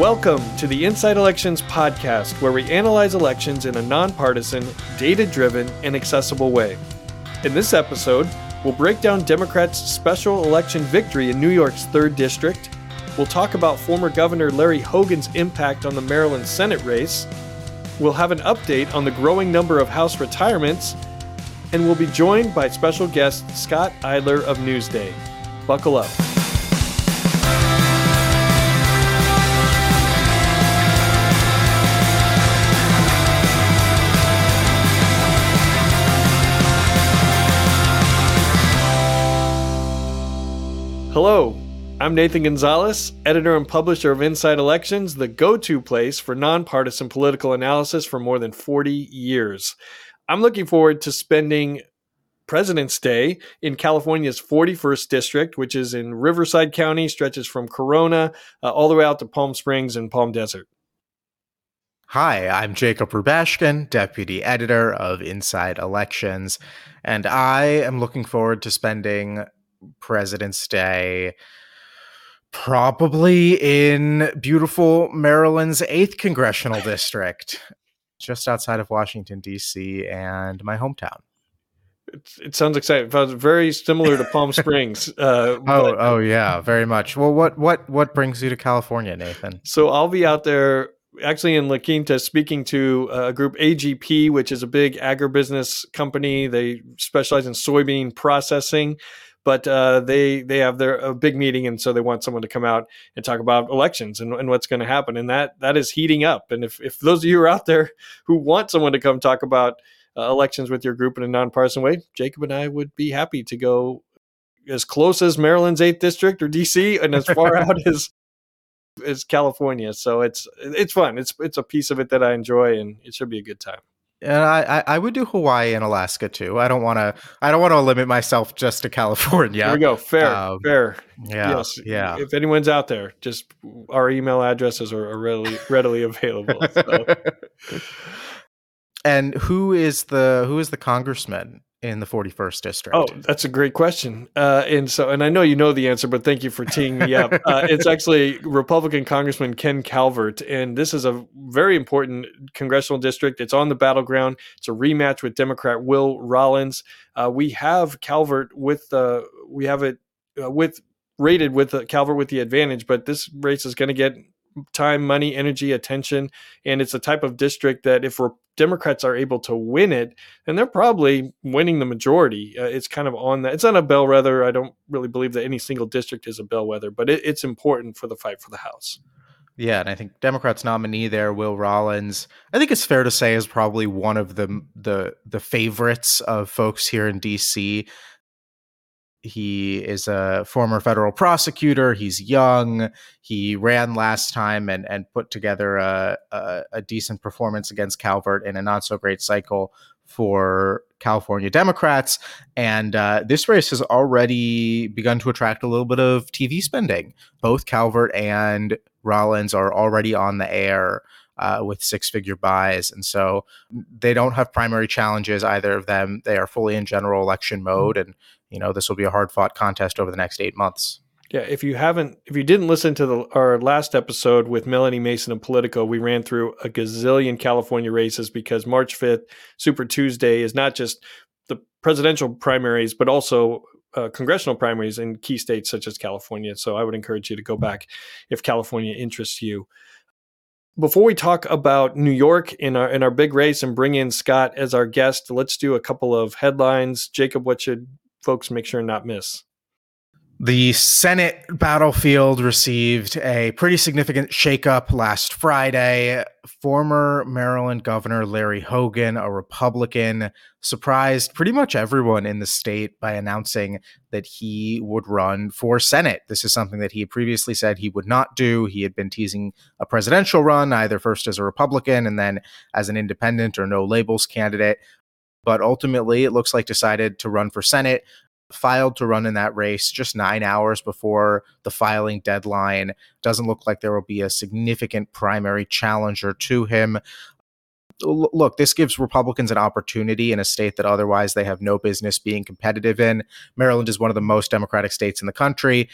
Welcome to the Inside Elections podcast, where we analyze elections in a nonpartisan, data driven, and accessible way. In this episode, we'll break down Democrats' special election victory in New York's 3rd District. We'll talk about former Governor Larry Hogan's impact on the Maryland Senate race. We'll have an update on the growing number of House retirements. And we'll be joined by special guest Scott Eidler of Newsday. Buckle up. Hello, I'm Nathan Gonzales, editor and publisher of Inside Elections, the go to place for nonpartisan political analysis for more than 40 years. I'm looking forward to spending President's Day in California's 41st district, which is in Riverside County, stretches from Corona uh, all the way out to Palm Springs and Palm Desert. Hi, I'm Jacob Rubashkin, deputy editor of Inside Elections, and I am looking forward to spending President's Day probably in beautiful Maryland's 8th congressional district, just outside of Washington D.C. and my hometown. It, it sounds exciting. It sounds very similar to Palm Springs. Uh, oh, but, oh yeah, very much. Well, what what what brings you to California, Nathan? So I'll be out there actually in La Quinta speaking to a group AGP, which is a big agribusiness company. They specialize in soybean processing but uh, they they have their a big meeting, and so they want someone to come out and talk about elections and, and what's going to happen, and that that is heating up. And if if those of you are out there who want someone to come talk about uh, elections with your group in a nonpartisan way, Jacob and I would be happy to go as close as Maryland's eighth district or DC, and as far out as as California. So it's it's fun. It's it's a piece of it that I enjoy, and it should be a good time and I, I would do Hawaii and Alaska too. I don't want to. I don't want to limit myself just to California. There we go. Fair, um, fair. Yeah, yes. yeah. If anyone's out there, just our email addresses are, readily readily available. So. and who is the who is the congressman in the 41st district? Oh, that's a great question. Uh, and so, and I know you know the answer, but thank you for teeing me up. Uh, it's actually Republican Congressman Ken Calvert, and this is a very important congressional district. It's on the battleground. It's a rematch with Democrat Will Rollins. Uh, we have Calvert with the we have it uh, with rated with Calvert with the advantage, but this race is going to get time, money, energy, attention. And it's a type of district that if Democrats are able to win it, and they're probably winning the majority. Uh, it's kind of on that. It's not a bellwether. I don't really believe that any single district is a bellwether, but it, it's important for the fight for the House. Yeah, and I think Democrats nominee there, Will Rollins, I think it's fair to say is probably one of the the the favorites of folks here in DC. He is a former federal prosecutor. He's young. He ran last time and and put together a, a, a decent performance against Calvert in a not so great cycle for California Democrats. And uh, this race has already begun to attract a little bit of TV spending. Both Calvert and Rollins are already on the air. Uh, with six figure buys. And so they don't have primary challenges, either of them. They are fully in general election mode. And you know this will be a hard fought contest over the next eight months. Yeah, if you haven't, if you didn't listen to the, our last episode with Melanie Mason and Politico, we ran through a gazillion California races because March 5th, Super Tuesday, is not just the presidential primaries, but also uh, congressional primaries in key states such as California. So I would encourage you to go back if California interests you. Before we talk about New York in our in our big race and bring in Scott as our guest, let's do a couple of headlines. Jacob, what should folks make sure not miss? The Senate battlefield received a pretty significant shakeup last Friday. Former Maryland Governor Larry Hogan, a Republican, surprised pretty much everyone in the state by announcing that he would run for Senate. This is something that he had previously said he would not do. He had been teasing a presidential run, either first as a Republican and then as an independent or no labels candidate but ultimately it looks like decided to run for Senate, filed to run in that race just nine hours before the filing deadline. Doesn't look like there will be a significant primary challenger to him. Look, this gives Republicans an opportunity in a state that otherwise they have no business being competitive in. Maryland is one of the most Democratic states in the country.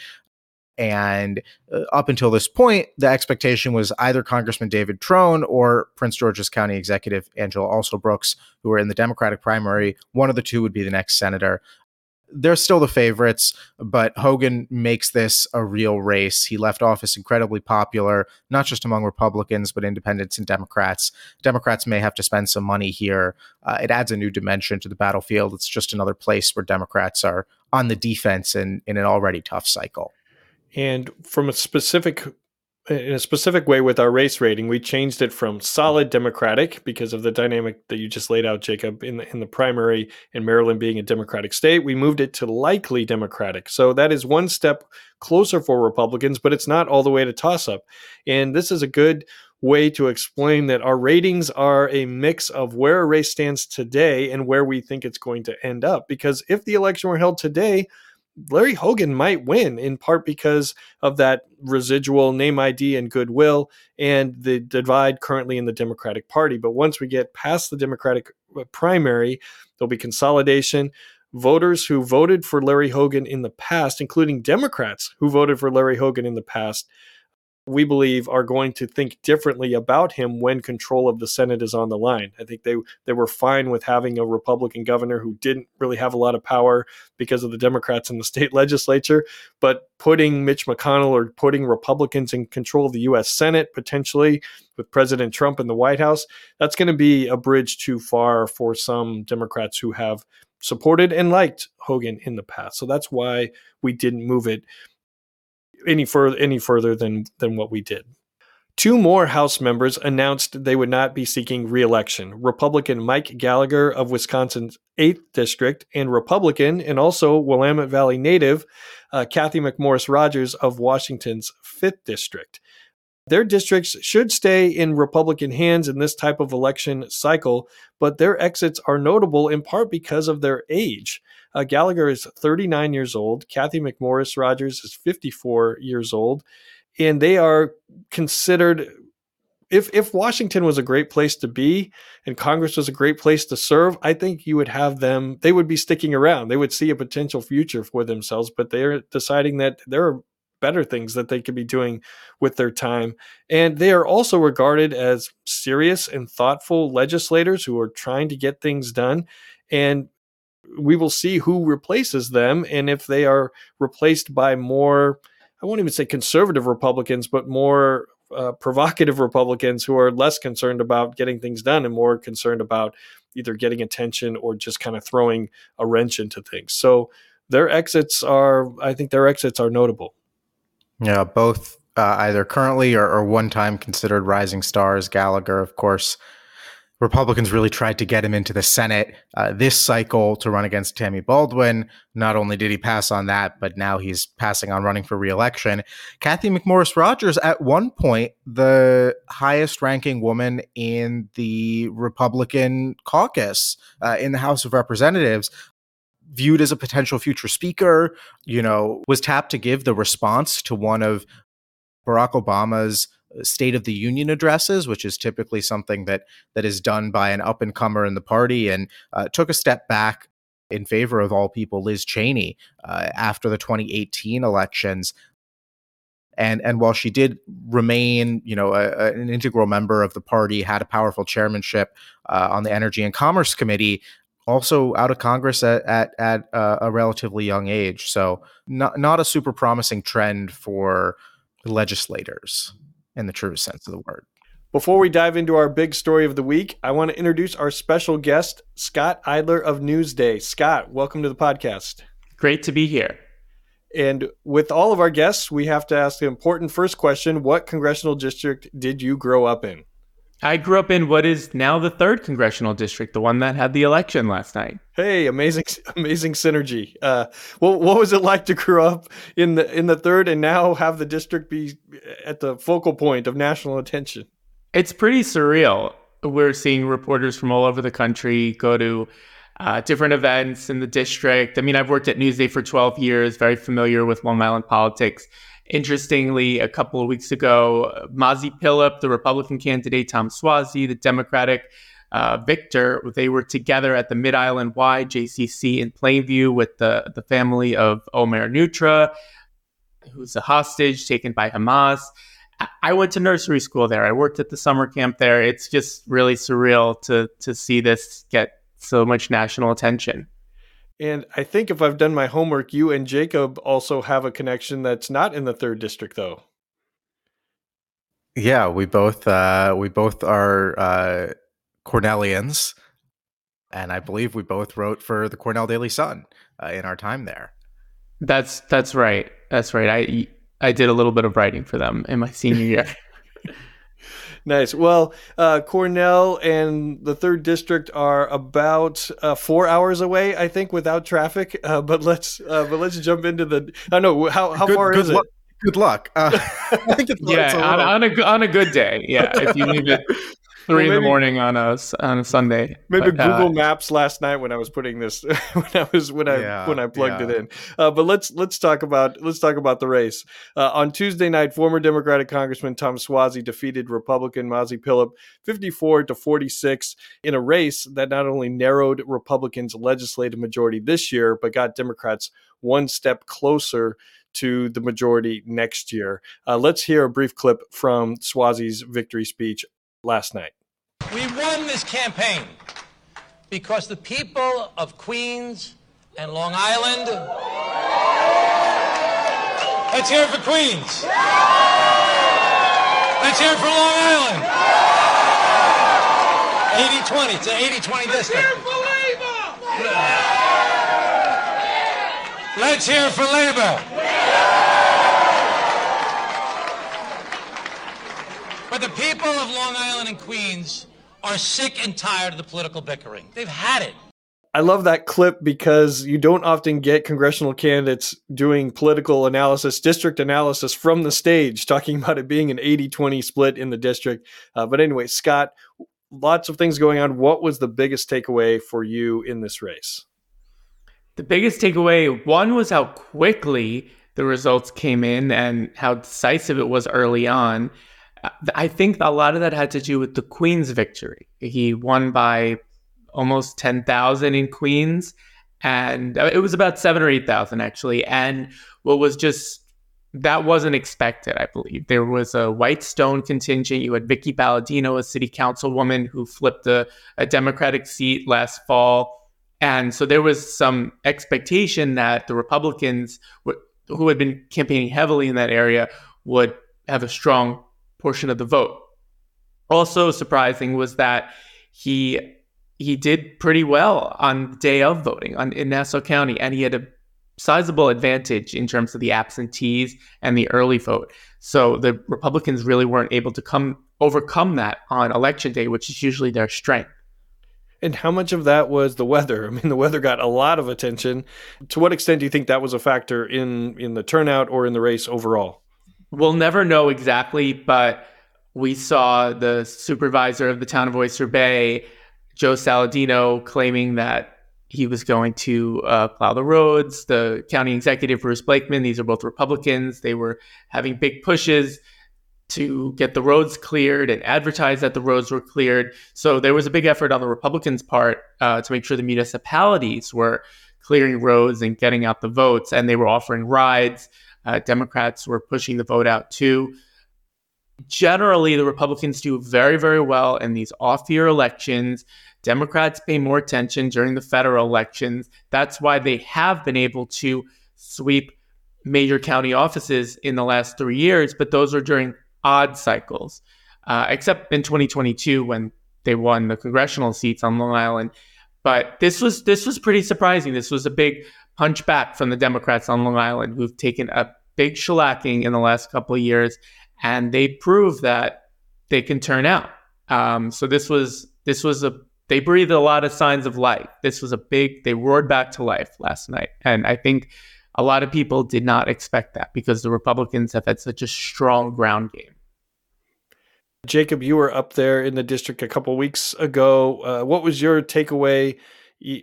And uh, up until this point, the expectation was either Congressman David Trone or Prince George's County Executive Angela Alsobrooks, who were in the Democratic primary. One of the two would be the next senator they're still the favorites, but Hogan makes this a real race. He left office incredibly popular, not just among Republicans, but independents and Democrats. Democrats may have to spend some money here. Uh, it adds a new dimension to the battlefield. It's just another place where Democrats are on the defense in, in an already tough cycle. And from a specific in a specific way with our race rating. We changed it from solid Democratic because of the dynamic that you just laid out, Jacob, in the, in the primary in Maryland being a Democratic state. We moved it to likely Democratic. So that is one step closer for Republicans, but it's not all the way to toss up. And this is a good way to explain that our ratings are a mix of where a race stands today and where we think it's going to end up. Because if the election were held today, Larry Hogan might win in part because of that residual name ID and goodwill and the divide currently in the Democratic Party. But once we get past the Democratic uh, primary, there'll be consolidation. Voters who voted for Larry Hogan in the past, including Democrats who voted for Larry Hogan in the past, we believe are going to think differently about him when control of the Senate is on the line. I think they they were fine with having a Republican governor who didn't really have a lot of power because of the Democrats in the state legislature, but putting Mitch McConnell or putting Republicans in control of the US Senate potentially with President Trump in the White House, that's going to be a bridge too far for some Democrats who have supported and liked Hogan in the past. So that's why we didn't move it any further any further than than what we did. Two more House members announced they would not be seeking reelection. Republican Mike Gallagher of Wisconsin's 8th District and Republican and also Willamette Valley native uh, Cathy McMorris Rodgers of Washington's 5th District. Their districts should stay in Republican hands in this type of election cycle, but their exits are notable in part because of their age. Uh, Gallagher is 39 years old. Cathy McMorris Rodgers is 54 years old. And they are considered if if Washington was a great place to be and Congress was a great place to serve, I think you would have them. They would be sticking around. They would see a potential future for themselves, but they're deciding that there are better things that they could be doing with their time. And they are also regarded as serious and thoughtful legislators who are trying to get things done. And we will see who replaces them and if they are replaced by more i won't even say conservative republicans but more uh, provocative republicans who are less concerned about getting things done and more concerned about either getting attention or just kind of throwing a wrench into things so their exits are i think their exits are notable yeah both uh, either currently or, or one time considered rising stars gallagher of course Republicans really tried to get him into the Senate uh, this cycle to run against Tammy Baldwin. Not only did he pass on that, but now he's passing on running for reelection. Cathy McMorris Rodgers, at one point, the highest ranking woman in the Republican caucus uh, in the House of Representatives, viewed as a potential future speaker, you know, was tapped to give the response to one of Barack Obama's State of the Union addresses, which is typically something that that is done by an up and comer in the party, and uh, took a step back in favor of all people Liz Cheney uh, after the 2018 elections. And and while she did remain, you know, a, a, an integral member of the party, had a powerful chairmanship uh, on the Energy and Commerce Committee, also out of Congress at at, at uh, a relatively young age. So not not a super promising trend for legislators in the true sense of the word. Before we dive into our big story of the week, I want to introduce our special guest, Scott Eidler of Newsday. Scott, welcome to the podcast. Great to be here. And with all of our guests, we have to ask the important first question What congressional district did you grow up in? I grew up in what is now the third congressional district, the one that had the election last night. Hey, amazing, amazing synergy. Uh, well, what was it like to grow up in the in the third and now have the district be at the focal point of national attention? It's pretty surreal. We're seeing reporters from all over the country go to uh, different events in the district. I mean, I've worked at Newsday for 12 years, very familiar with Long Island politics. Interestingly, a couple of weeks ago, Mazi Pilip, the Republican candidate, Tom Suozzi, the Democratic uh, victor, they were together at the Mid Island Y JCC in Plainview with the, the family of Omer Neutra, who's a hostage taken by Hamas. I went to nursery school there. I worked at the summer camp there. It's just really surreal to to see this get so much national attention. And I think if I've done my homework, you and Jacob also have a connection that's not in the third district, though. Yeah, we both uh, we both are uh, Cornellians, and I believe we both wrote for the Cornell Daily Sun uh, in our time there. That's that's right. That's right. I I did a little bit of writing for them in my senior year. Nice. Well, uh, Cornell and the third district are about uh, four hours away, I think, without traffic. Uh, but let's uh, but let's jump into the. I know how how good, far good is luck. it? Good luck. Uh, I think it's, yeah, it's a on, on, a on a good day. Yeah, if you leave it three well, maybe, in the morning on a on a Sunday. Maybe but, uh, Google Maps last night when I was putting this when I was when I yeah, when I plugged yeah. it in. Uh, but let's let's talk about let's talk about the race. Uh, on Tuesday night, former Democratic Congressman Tom Suozzi defeated Republican Mazi Pilip 54 to 46 in a race that not only narrowed Republicans' legislative majority this year, but got Democrats one step closer to the majority next year. Uh, let's hear a brief clip from Suozzi's victory speech last night. We won this campaign because the people of Queens and Long Island. Let's hear it for Queens. Let's hear it for Long Island. 80 20. It's an 80 20 district. Let's hear it for labor. But the people of Long Island and Queens are sick and tired of the political bickering. They've had it. I love that clip because you don't often get congressional candidates doing political analysis, district analysis from the stage, talking about it being an 80 20 split in the district. Uh, but anyway, Scott, lots of things going on. What was the biggest takeaway for you in this race? The biggest takeaway one was how quickly the results came in and how decisive it was early on. I think a lot of that had to do with the Queen's victory. He won by almost 10,000 in Queens, and uh, it was about seven or 8,000 actually. And what was just that wasn't expected, I believe. There was a Whitestone contingent. You had Vickie Paladino, a city councilwoman who flipped a, a Democratic seat last fall. And so there was some expectation that the Republicans, who had been campaigning heavily in that area, would have a strong portion of the vote. Also surprising was that he he did pretty well on the day of voting on, in Nassau County, and he had a sizable advantage in terms of the absentees and the early vote. So the Republicans really weren't able to come overcome that on election day, which is usually their strength. And how much of that was the weather? I mean, the weather got a lot of attention. To what extent do you think that was a factor in in the turnout or in the race overall? We'll never know exactly, but we saw the supervisor of the town of Oyster Bay, Joe Saladino, claiming that he was going to uh, plow the roads. The county executive, Bruce Blakeman, these are both Republicans. They were having big pushes to get the roads cleared and advertise that the roads were cleared. So there was a big effort on the Republicans' part uh, to make sure the municipalities were clearing roads and getting out the votes, and they were offering rides. Uh, Democrats were pushing the vote out too. Generally, the Republicans do very, very well in these off year elections. Democrats pay more attention during the federal elections. That's why they have been able to sweep major county offices in the last three years, but those are during odd cycles, uh, except in 2022 when they won the congressional seats on Long Island. But this was this was pretty surprising. This was a big punch back from the Democrats on Long Island, who've taken a big shellacking in the last couple of years, and they proved that they can turn out. Um, so this was this was a they breathed a lot of signs of life. This was a big they roared back to life last night, and I think a lot of people did not expect that because the Republicans have had such a strong ground game. Jacob, you were up there in the district a couple weeks ago. Uh, what was your takeaway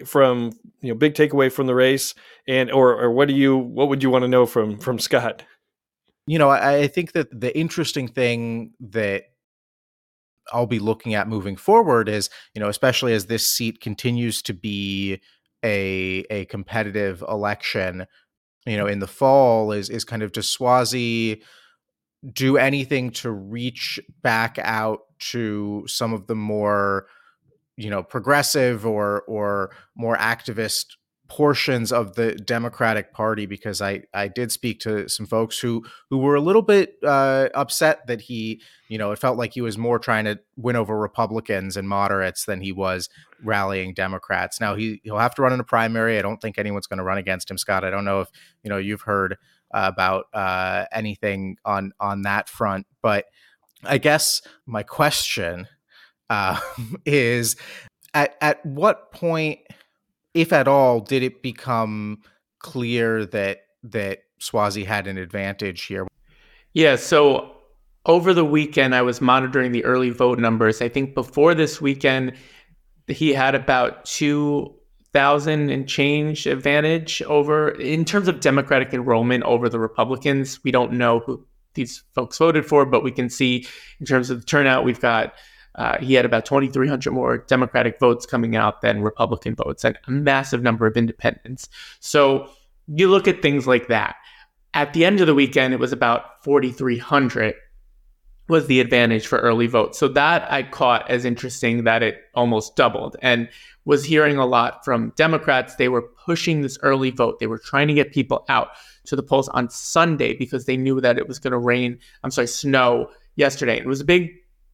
from you know big takeaway from the race, and or or what do you what would you want to know from from Scott? You know, I, I think that the interesting thing that I'll be looking at moving forward is, you know, especially as this seat continues to be a a competitive election, you know, in the fall is is kind of does Suozzi do anything to reach back out to some of the more you know progressive or or more activist portions of the Democratic Party because I I did speak to some folks who who were a little bit uh, upset that he you know it felt like he was more trying to win over Republicans and moderates than he was rallying Democrats. Now he he'll have to run in a primary. I don't think anyone's going to run against him, Scott. I don't know if you know you've heard uh, about uh, anything on on that front, but I guess my question uh, is at at what point if at all, did it become clear that that Suozzi had an advantage here? Yeah, so over the weekend, I was monitoring the early vote numbers. I think before this weekend, he had about 2,000 and change advantage over, in terms of Democratic enrollment over the Republicans. We don't know who these folks voted for, but we can see in terms of the turnout, we've got uh, he had about 2,300 more Democratic votes coming out than Republican votes, and a massive number of independents. So you look at things like that. At the end of the weekend, it was about 4,300 was the advantage for early votes. So that I caught as interesting that it almost doubled and was hearing a lot from Democrats. They were pushing this early vote. They were trying to get people out to the polls on Sunday because they knew that it was going to rain, I'm sorry, snow yesterday. It was a big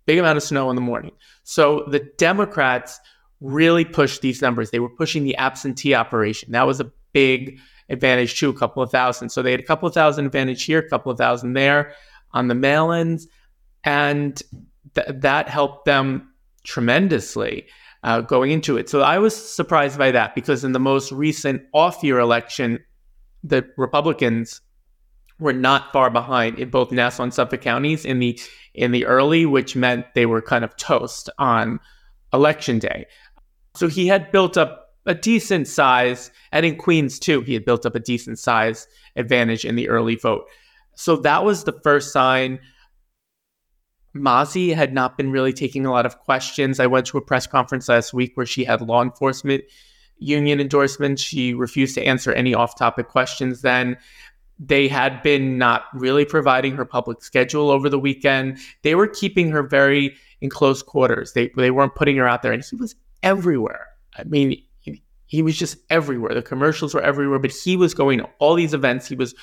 big amount of snow in the morning. So the Democrats really pushed these numbers. They were pushing the absentee operation. That was a big advantage too, a couple of thousand. So they had a couple of thousand advantage here, a couple of thousand there on the mail-ins, and th- that helped them tremendously uh, going into it. So I was surprised by that because in the most recent off-year election, the Republicans were not far behind in both Nassau and Suffolk counties in the in the early, which meant they were kind of toast on election day. So he had built up a decent size, and in Queens too, he had built up a decent size advantage in the early vote. So that was the first sign. Mazi had not been really taking a lot of questions. I went to a press conference last week where she had law enforcement union endorsements. She refused to answer any off topic questions then. They had been not really providing her public schedule over the weekend. They were keeping her very in close quarters. They they weren't putting her out there, and he was everywhere. I mean, he, he was just everywhere. The commercials were everywhere, but he was going to all these events. He was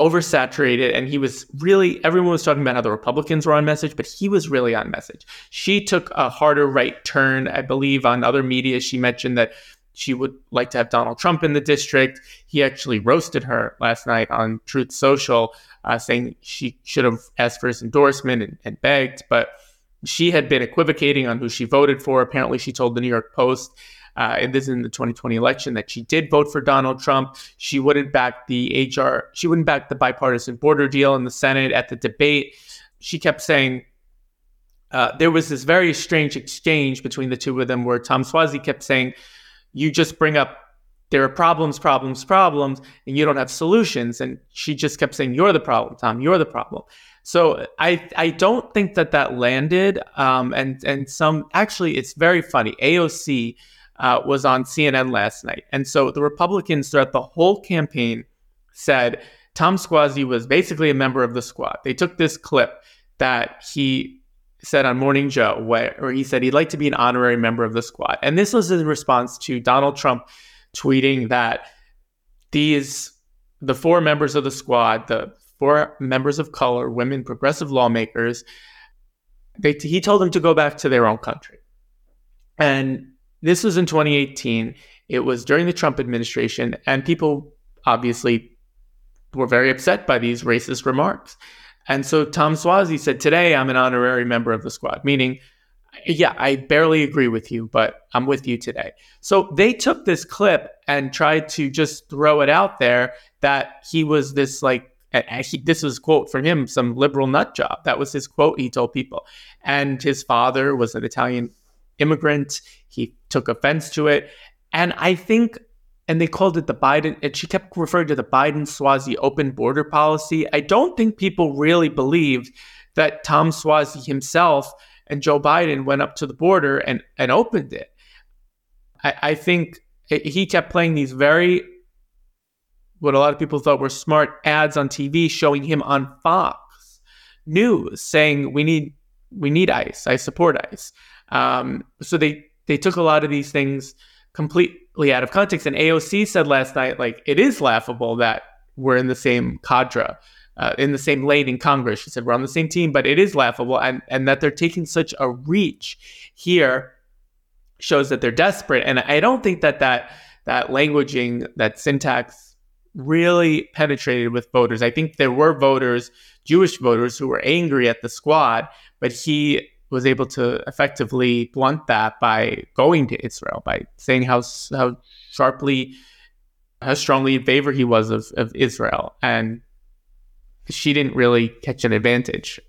oversaturated and he was really everyone was talking about how the republicans were on message but he was really on message she took a harder right turn i believe on other media she mentioned that she would like to have Donald Trump in the district. He actually roasted her last night on Truth Social, uh, saying she should have asked for his endorsement and, and begged, but she had been equivocating on who she voted for. Apparently, she told the New York Post, uh, and this is in the 2020 election, that she did vote for Donald Trump. She wouldn't back the HR, she wouldn't back the bipartisan border deal in the Senate at the debate. She kept saying, uh, there was this very strange exchange between the two of them where Tom Suozzi kept saying, you just bring up there are problems, problems, problems, and you don't have solutions. And she just kept saying, "You're the problem, Tom. You're the problem." So I I don't think that that landed. Um, and and some actually, it's very funny. AOC uh, was on CNN last night, and so the Republicans throughout the whole campaign said Tom Suozzi was basically a member of the squad. They took this clip that he said on Morning Joe, where, he said he'd like to be an honorary member of the squad. And this was in response to Donald Trump tweeting that these, the four members of the squad, the four members of color, women, progressive lawmakers, they, he told them to go back to their own country. And this was in 2018. It was during the Trump administration, and people obviously were very upset by these racist remarks. And so Tom Suozzi said, Today I'm an honorary member of the squad, meaning, yeah, I barely agree with you, but I'm with you today. So they took this clip and tried to just throw it out there that he was this like, he, this was quote from him, some liberal nut job. That was his quote he told people. And his father was an Italian immigrant. He took offense to it. And I think and they called it the Biden, and she kept referring to the Biden Suozzi open border policy. I don't think people really believed that Tom Suozzi himself and Joe Biden went up to the border and, and opened it. I, I think he kept playing these very what a lot of people thought were smart ads on TV showing him on Fox News saying we need we need ICE. I support ICE. Um, so they they took a lot of these things completely out of context. And AOC said last night, like it is laughable that we're in the same cadre, uh, in the same lane in Congress. She said we're on the same team, but it is laughable, and and that they're taking such a reach here shows that they're desperate. And I don't think that that that languaging, that syntax really penetrated with voters. I think there were voters, Jewish voters, who were angry at the squad, but he was able to effectively blunt that by going to Israel, by saying how how sharply, how strongly in favor he was of, of Israel, and she didn't really catch an advantage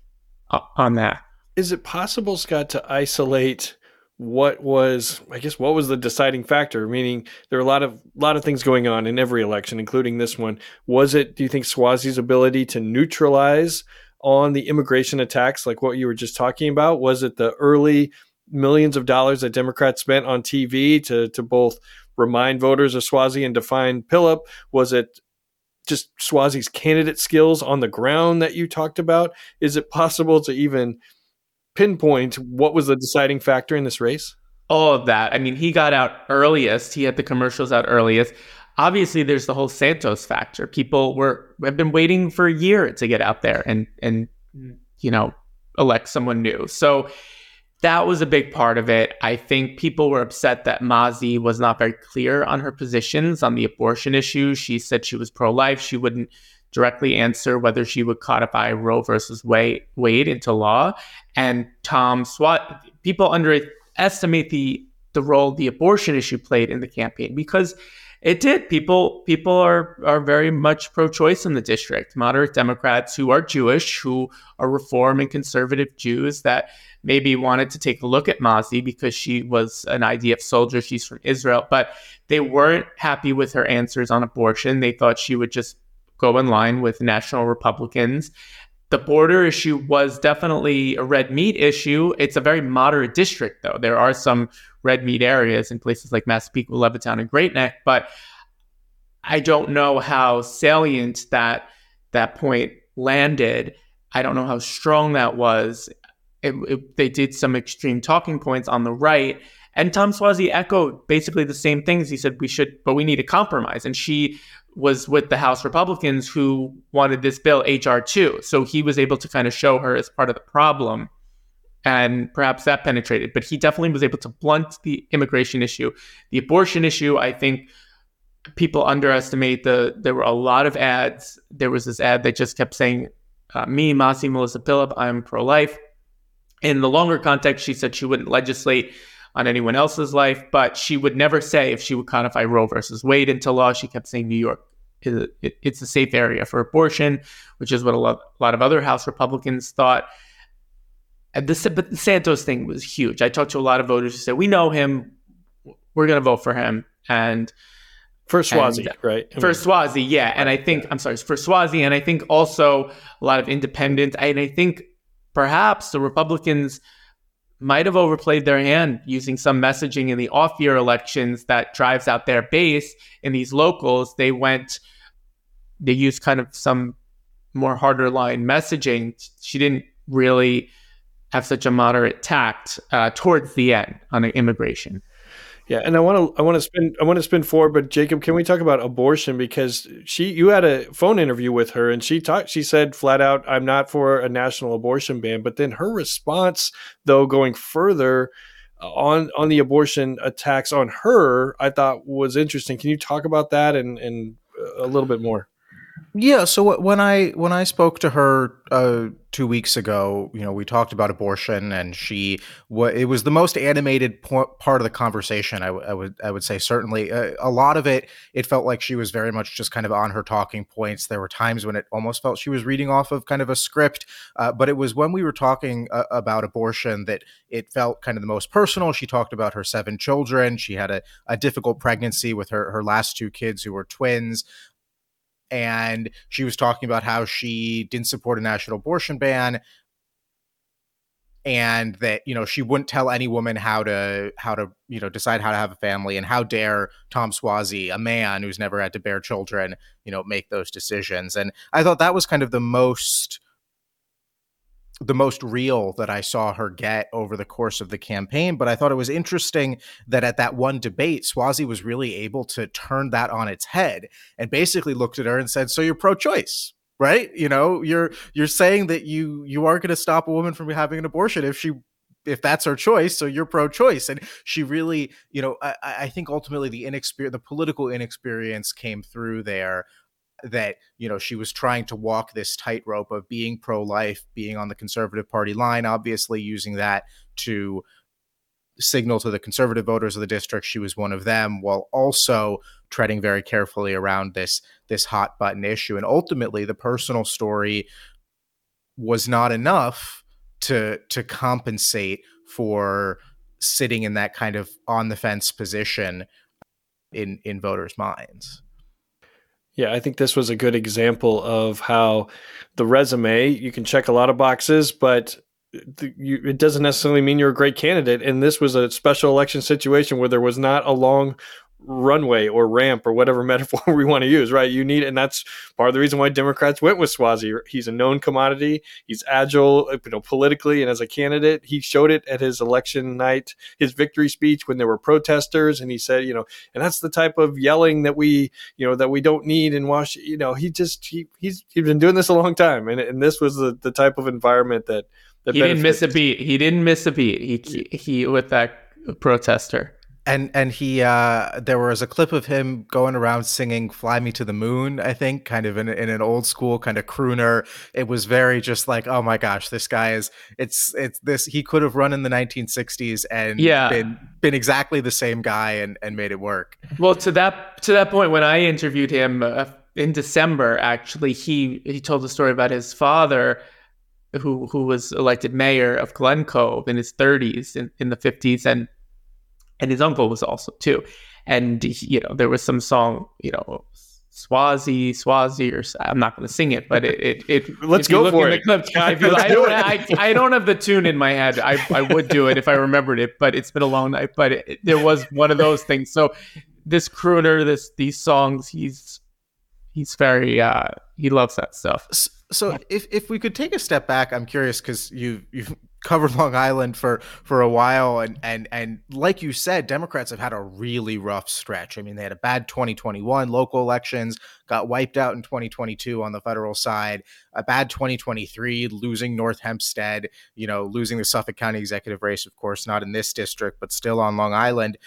on that. Is it possible, Scott, to isolate what was I guess what was the deciding factor? Meaning there are a lot of lot of things going on in every election, including this one. Was it, do you think, Suozzi's ability to neutralize on the immigration attacks, like what you were just talking about? Was it the early millions of dollars that Democrats spent on TV to to both remind voters of Suozzi and define Pilip? Was it just Suozzi's candidate skills on the ground that you talked about? Is it possible to even pinpoint what was the deciding factor in this race? All of that. I mean, he got out earliest. He had the commercials out earliest. Obviously, there's the whole Santos factor. People were have been waiting for a year to get out there and and you know elect someone new. So that was a big part of it. I think people were upset that Mazi was not very clear on her positions on the abortion issue. She said she was pro life. She wouldn't directly answer whether she would codify Roe versus Wade, Wade into law. And Tom Swat, people underestimate the the role the abortion issue played in the campaign because it did. People people are are very much pro-choice in the district. Moderate Democrats who are Jewish, who are reform and conservative Jews that maybe wanted to take a look at Mazi because she was an IDF soldier. She's from Israel, but they weren't happy with her answers on abortion. They thought she would just go in line with national Republicans. The border issue was definitely a red meat issue. It's a very moderate district, though. There are some red meat areas in places like Massapequa, Levittown, and Great Neck, but I don't know how salient that that point landed. I don't know how strong that was. It, it, they did some extreme talking points on the right, and Tom Suozzi echoed basically the same things. He said we should, but we need a compromise. And she was with the House Republicans who wanted this bill, HR2. So he was able to kind of show her as part of the problem. And perhaps that penetrated. But he definitely was able to blunt the immigration issue. The abortion issue, I think people underestimate the there were a lot of ads. There was this ad that just kept saying, uh, me, Mazi, Melissa Pilip, I'm pro-life. In the longer context, she said she wouldn't legislate on anyone else's life, but she would never say if she would codify Roe versus Wade into law. She kept saying New York is it, it's a safe area for abortion, which is what a lot, a lot of other House Republicans thought. And the, but the Santos thing was huge. I talked to a lot of voters who said, "We know him, we're going to vote for him." And for Suozzi, and, right? I for mean, Suozzi, yeah. And I think I'm sorry for Suozzi, and I think also a lot of independents. And I think perhaps the Republicans might have overplayed their hand using some messaging in the off year elections that drives out their base in these locals. They went, they used kind of some more harder line messaging. She didn't really have such a moderate tact uh, towards the end on immigration. Yeah, and I want to I want to spin I want to spend four, but Jacob, can we talk about abortion because she you had a phone interview with her and she talked she said flat out I'm not for a national abortion ban, but then her response though going further uh, on on the abortion attacks on her, I thought was interesting. Can you talk about that and and a little bit more? Yeah. So when I when I spoke to her uh, two weeks ago, you know, we talked about abortion, and she it was the most animated part of the conversation. I would I would say certainly uh, a lot of it. It felt like she was very much just kind of on her talking points. There were times when it almost felt she was reading off of kind of a script, uh, but it was when we were talking uh, about abortion that it felt kind of the most personal. She talked about her seven children. She had a, a difficult pregnancy with her her last two kids who were twins and she was talking about how she didn't support a national abortion ban and that you know she wouldn't tell any woman how to how to you know decide how to have a family and how dare Tom Suozzi a man who's never had to bear children you know make those decisions. And I thought that was kind of the most the most real that I saw her get over the course of the campaign. But I thought it was interesting that at that one debate, Suozzi was really able to turn that on its head and basically looked at her and said, "So you're pro-choice." Right, you know, you're you're saying that you you aren't going to stop a woman from having an abortion if she if that's her choice, so you're pro-choice. And she really, you know, I, I think ultimately the inexperience, the political inexperience came through there that you know she was trying to walk this tightrope of being pro-life, being on the conservative party line, obviously using that to signal to the conservative voters of the district she was one of them while also treading very carefully around this this hot button issue. And ultimately the personal story was not enough to to compensate for sitting in that kind of on the fence position in in voters minds yeah, I think this was a good example of how the resume, you can check a lot of boxes, but it doesn't necessarily mean you're a great candidate. And this was a special election situation where there was not a long runway or ramp or whatever metaphor we want to use, right? You need, and that's part of the reason why Democrats went with Suozzi. He's a known commodity. He's agile, uh, you know, politically and as a candidate. He showed it at his election night, his victory speech when there were protesters, and he said, you know, and that's the type of yelling that we, you know, that we don't need in Washington. You know, he just he he's he's been doing this a long time, and and this was the the type of environment that. that he didn't miss a beat. He didn't miss a beat. He he with that protester and and he uh there was a clip of him going around singing fly me to the moon i think kind of in, in an old school kind of crooner. It was very just like oh my gosh this guy is it's it's this he could have run in the 1960s and yeah. been been exactly the same guy and and made it work. Well to that to that point when i interviewed him uh, in december actually he he told the story about his father who who was elected mayor of glen cove in his 30s in, in the 50s and and his uncle was also too. And you know, there was some song, you know, Suozzi, Suozzi, or I'm not going to sing it, but it, it, it let's go for it. Clip, you, I, don't, I, I, don't have the tune in my head. I, I would do it if I remembered it, but it's been a long night. But it, there was one of those things. So this crooner, this these songs, he's he's very uh, he loves that stuff. So if if we could take a step back, I'm curious because you you've covered Long Island for for a while, and and and like you said, Democrats have had a really rough stretch. I mean, they had a bad 2021 local elections, got wiped out in 2022 on the federal side, a bad 2023, losing North Hempstead, you know, losing the Suffolk County executive race, of course, not in this district, but still on Long Island.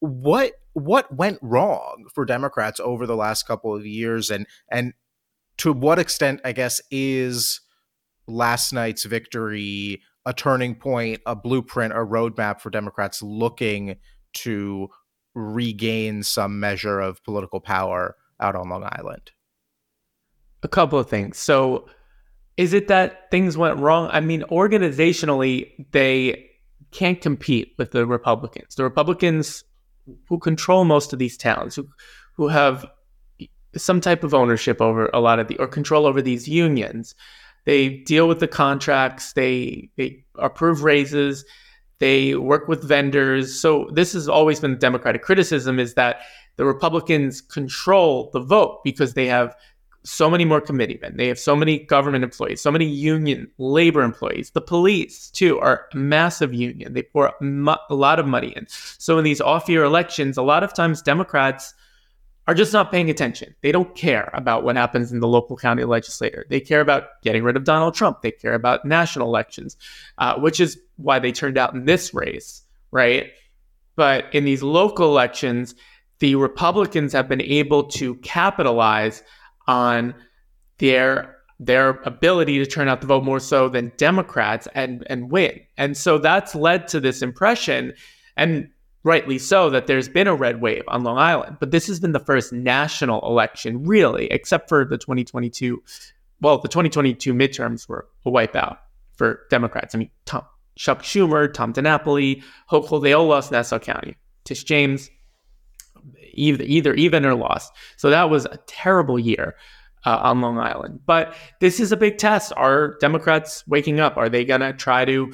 What what went wrong for Democrats over the last couple of years, and and to what extent, I guess, is last night's victory a turning point, a blueprint, a roadmap for Democrats looking to regain some measure of political power out on Long Island? A couple of things. So, is it that things went wrong? I mean, organizationally, they can't compete with the Republicans. The Republicans who control most of these towns, who who have some type of ownership over a lot of the or control over these unions, they deal with the contracts. They they approve raises. They work with vendors. So this has always been the Democratic criticism: is that the Republicans control the vote because they have so many more committeemen. They have so many government employees, so many union labor employees. The police, too, are a massive union. They pour a lot of money in. So in these off year elections, a lot of times Democrats are just not paying attention. They don't care about what happens in the local county legislature. They care about getting rid of Donald Trump. They care about national elections, uh, which is why they turned out in this race, right? But in these local elections, the Republicans have been able to capitalize on their their ability to turn out the vote more so than Democrats and and win. And so that's led to this impression. And rightly so, that there's been a red wave on Long Island. But this has been the first national election, really, except for the 2022. Well, the 2022 midterms were a wipeout for Democrats. I mean, Tom, Chuck Schumer, Tom DiNapoli, Hochul, they all lost Nassau County. Tish James, either, either even or lost. So that was a terrible year. uh, on Long Island. But this is a big test. Are Democrats waking up? Are they going to try to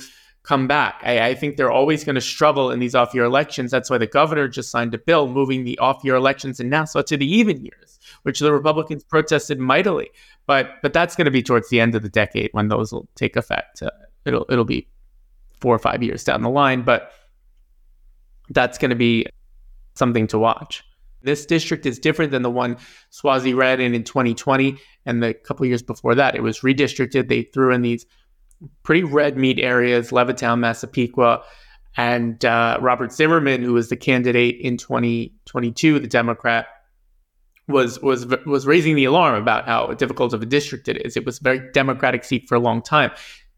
come back? I, I think they're always going to struggle in these off year elections. That's why the governor just signed a bill moving the off year elections in Nassau to the even years, which the Republicans protested mightily. But but that's going to be towards the end of the decade when those will take effect. Uh, it'll it'll be four or five years down the line, but that's going to be something to watch. This district is different than the one Suozzi ran in in 2020 and the couple years before that. It was redistricted. They threw in these pretty red meat areas, Levittown, Massapequa, and uh, Robert Zimmerman, who was the candidate in 2022, the Democrat, was was was raising the alarm about how difficult of a district it is. It was a very Democratic seat for a long time.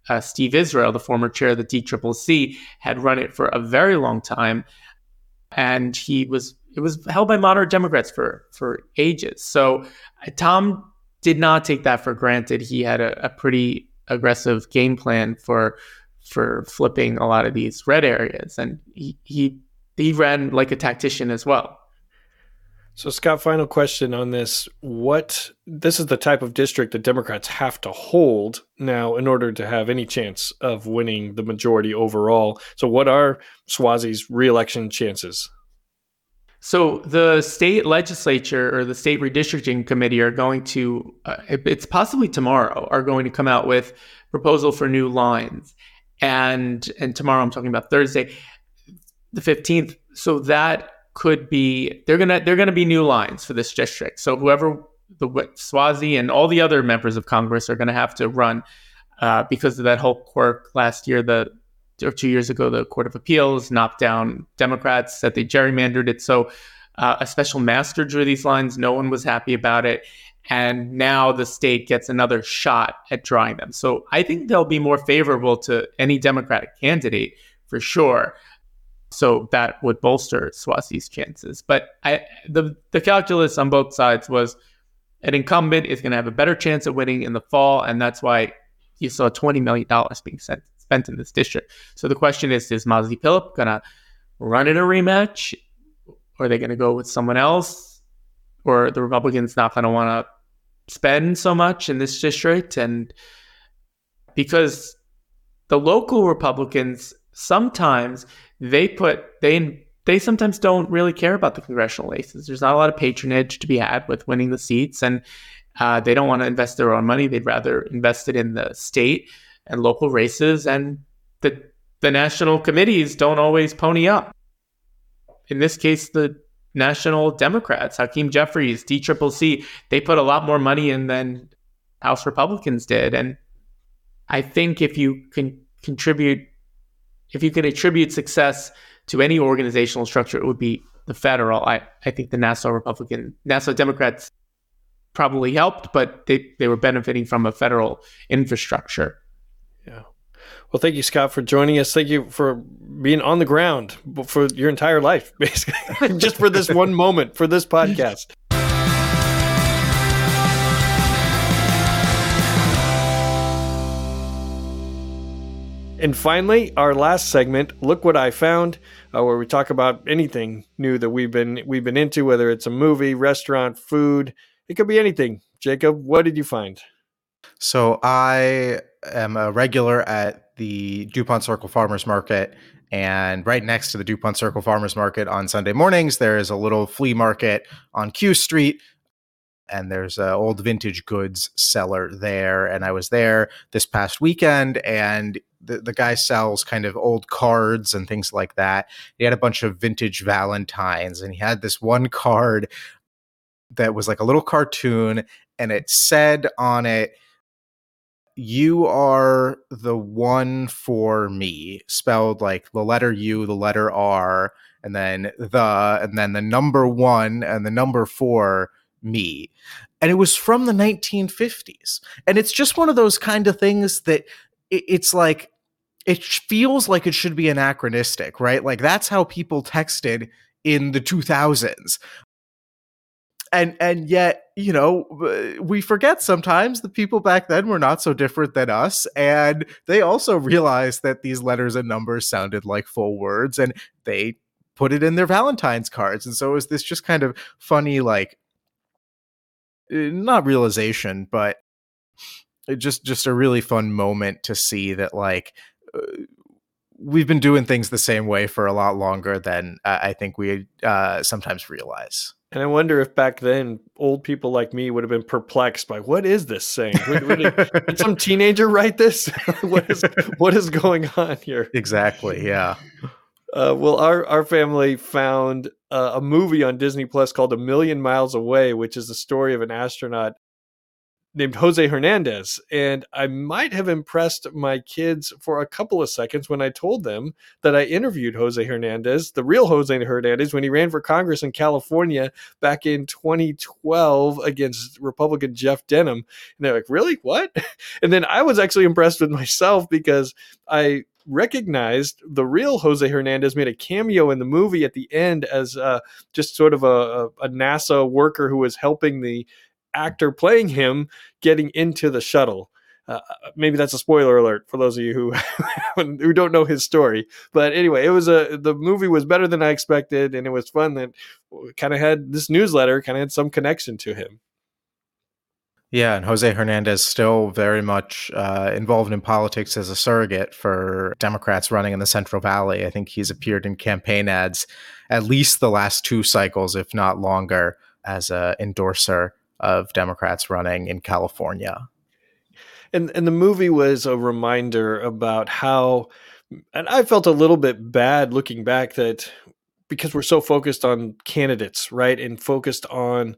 Uh, Steve Israel, the former chair of the DCCC, had run it for a very long time, and he was it was held by moderate Democrats for for ages. So uh, Tom did not take that for granted. He had a, a pretty aggressive game plan for for flipping a lot of these red areas, and he he he ran like a tactician as well. So, Scott, final question on this. What this is the type of district that Democrats have to hold now in order to have any chance of winning the majority overall. So, what are Suozzi's reelection chances? So the state legislature or the state redistricting committee are going to, uh, it's possibly tomorrow, are going to come out with proposal for new lines, and and tomorrow I'm talking about Thursday, the 15th. So that could be they're gonna they're gonna be new lines for this district. So whoever the Suozzi and all the other members of Congress are going to have to run uh, because of that whole quirk last year. The or two years ago, the Court of Appeals knocked down Democrats that they gerrymandered it. So uh, a special master drew these lines. No one was happy about it. And now the state gets another shot at drawing them. So I think they'll be more favorable to any Democratic candidate for sure. So that would bolster Suozzi's chances. But I, the the calculus on both sides was an incumbent is going to have a better chance of winning in the fall, and that's why you saw twenty million dollars being sent spent in this district. So the question is, is Mazi Pilip gonna run in a rematch? Or are they gonna go with someone else? Or the Republicans not gonna wanna spend so much in this district? And because the local Republicans sometimes they put they they sometimes don't really care about the congressional races. There's not a lot of patronage to be had with winning the seats, and uh, they don't want to invest their own money. They'd rather invest it in the state and local races, and the the national committees don't always pony up. In this case, the national Democrats, Hakeem Jeffries, DCCC, they put a lot more money in than House Republicans did, and I think if you can contribute, if you can attribute success to any organizational structure, it would be the federal. I, I think the Nassau Republican, Nassau Democrats probably helped, but they, they were benefiting from a federal infrastructure. Well, thank you, Scott, for joining us. Thank you for being on the ground for your entire life, basically, just for this one moment, for this podcast. And finally, our last segment, look what I found, uh, where we talk about anything new that we've been we've been into, whether it's a movie, restaurant, food, it could be anything. Jacob, what did you find? So I am a regular at the Dupont Circle Farmers Market. And right next to the Dupont Circle Farmers Market on Sunday mornings, there is a little flea market on Q Street. And there's an old vintage goods seller there. And I was there this past weekend, and the, the guy sells kind of old cards and things like that. He had a bunch of vintage Valentines, and he had this one card that was like a little cartoon, and it said on it, you are the one for me, spelled like the letter U, the letter R, and then the, and then the number one and the number four me. And it was from the 1950s. And it's just one of those kind of things that it's like, it feels like it should be anachronistic, right? Like that's how people texted in the 2000s and and yet you know we forget sometimes the people back then were not so different than us and they also realized that these letters and numbers sounded like full words and they put it in their valentine's cards and so it was this just kind of funny like not realization, but just just a really fun moment to see that like uh, we've been doing things the same way for a lot longer than I think we uh, sometimes realize. And I wonder if back then old people like me would have been perplexed by what is this saying? Would, would it, did some teenager write this? what is what is going on here? Exactly. Yeah. Uh, well, our our family found uh, a movie on Disney Plus called A Million Miles Away, which is the story of an astronaut named Jose Hernandez. And I might have impressed my kids for a couple of seconds when I told them that I interviewed Jose Hernandez, the real Jose Hernandez, when he ran for Congress in California back in 2012 against Republican Jeff Denham. And they're like, really? What? And then I was actually impressed with myself because I recognized the real Jose Hernandez made a cameo in the movie at the end as uh, just sort of a, a, NASA worker who was helping the actor playing him getting into the shuttle. Uh, maybe that's a spoiler alert for those of you who who don't know his story. But anyway, it was a the movie was better than I expected, and it was fun that kind of had this newsletter kind of had some connection to him. Yeah, and Jose Hernandez still very much uh, involved in politics as a surrogate for Democrats running in the Central Valley. I think he's appeared in campaign ads at least the last two cycles, if not longer, as an endorser of Democrats running in California. And and the movie was a reminder about how and I felt a little bit bad looking back that because we're so focused on candidates, right? And focused on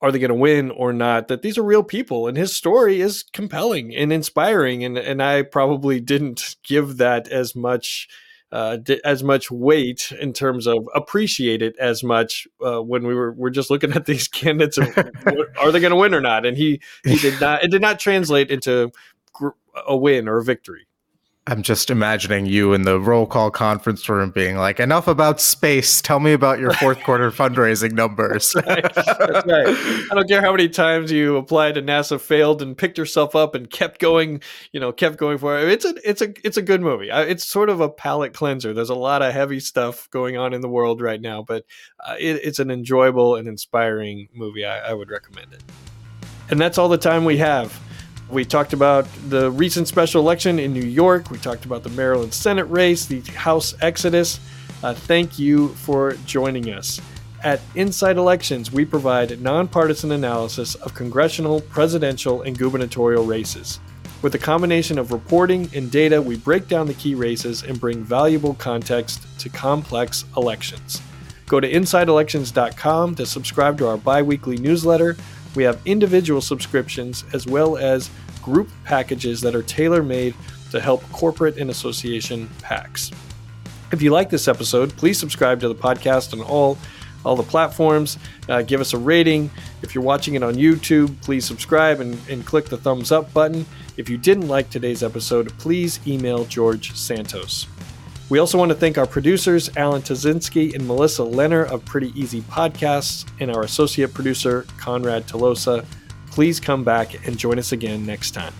are they going to win or not that these are real people and his story is compelling and inspiring and and I probably didn't give that as much uh, as much weight in terms of appreciate it as much uh, when we were we're just looking at these candidates of are they going to win or not? And he he did not it did not translate into a win or a victory I'm just imagining you in the roll call conference room being like, enough about space. Tell me about your fourth quarter fundraising numbers. That's right. Right. I don't care how many times you applied to NASA, failed, and picked yourself up and kept going, you know, kept going for it. It's a, it's a, it's a good movie. It's sort of a palate cleanser. There's a lot of heavy stuff going on in the world right now, but uh, it, it's an enjoyable and inspiring movie. I, I would recommend it. And that's all the time we have. We talked about the recent special election in New York. We talked about the Maryland Senate race, the House exodus. Uh, thank you for joining us. At Inside Elections, we provide nonpartisan analysis of congressional, presidential, and gubernatorial races. With a combination of reporting and data, we break down the key races and bring valuable context to complex elections. Go to InsideElections.com to subscribe to our bi weekly newsletter we have individual subscriptions as well as group packages that are tailor made to help corporate and association PACs. If you like this episode, please subscribe to the podcast on all all the platforms. Uh, give us a rating. If you're watching it on YouTube, please subscribe and, and click the thumbs up button. If you didn't like today's episode, please email George Santos. We also want to thank our producers, Alan Tazinski and Melissa Lenner of Pretty Easy Podcasts, and our associate producer, Conrad Tolosa. Please come back and join us again next time.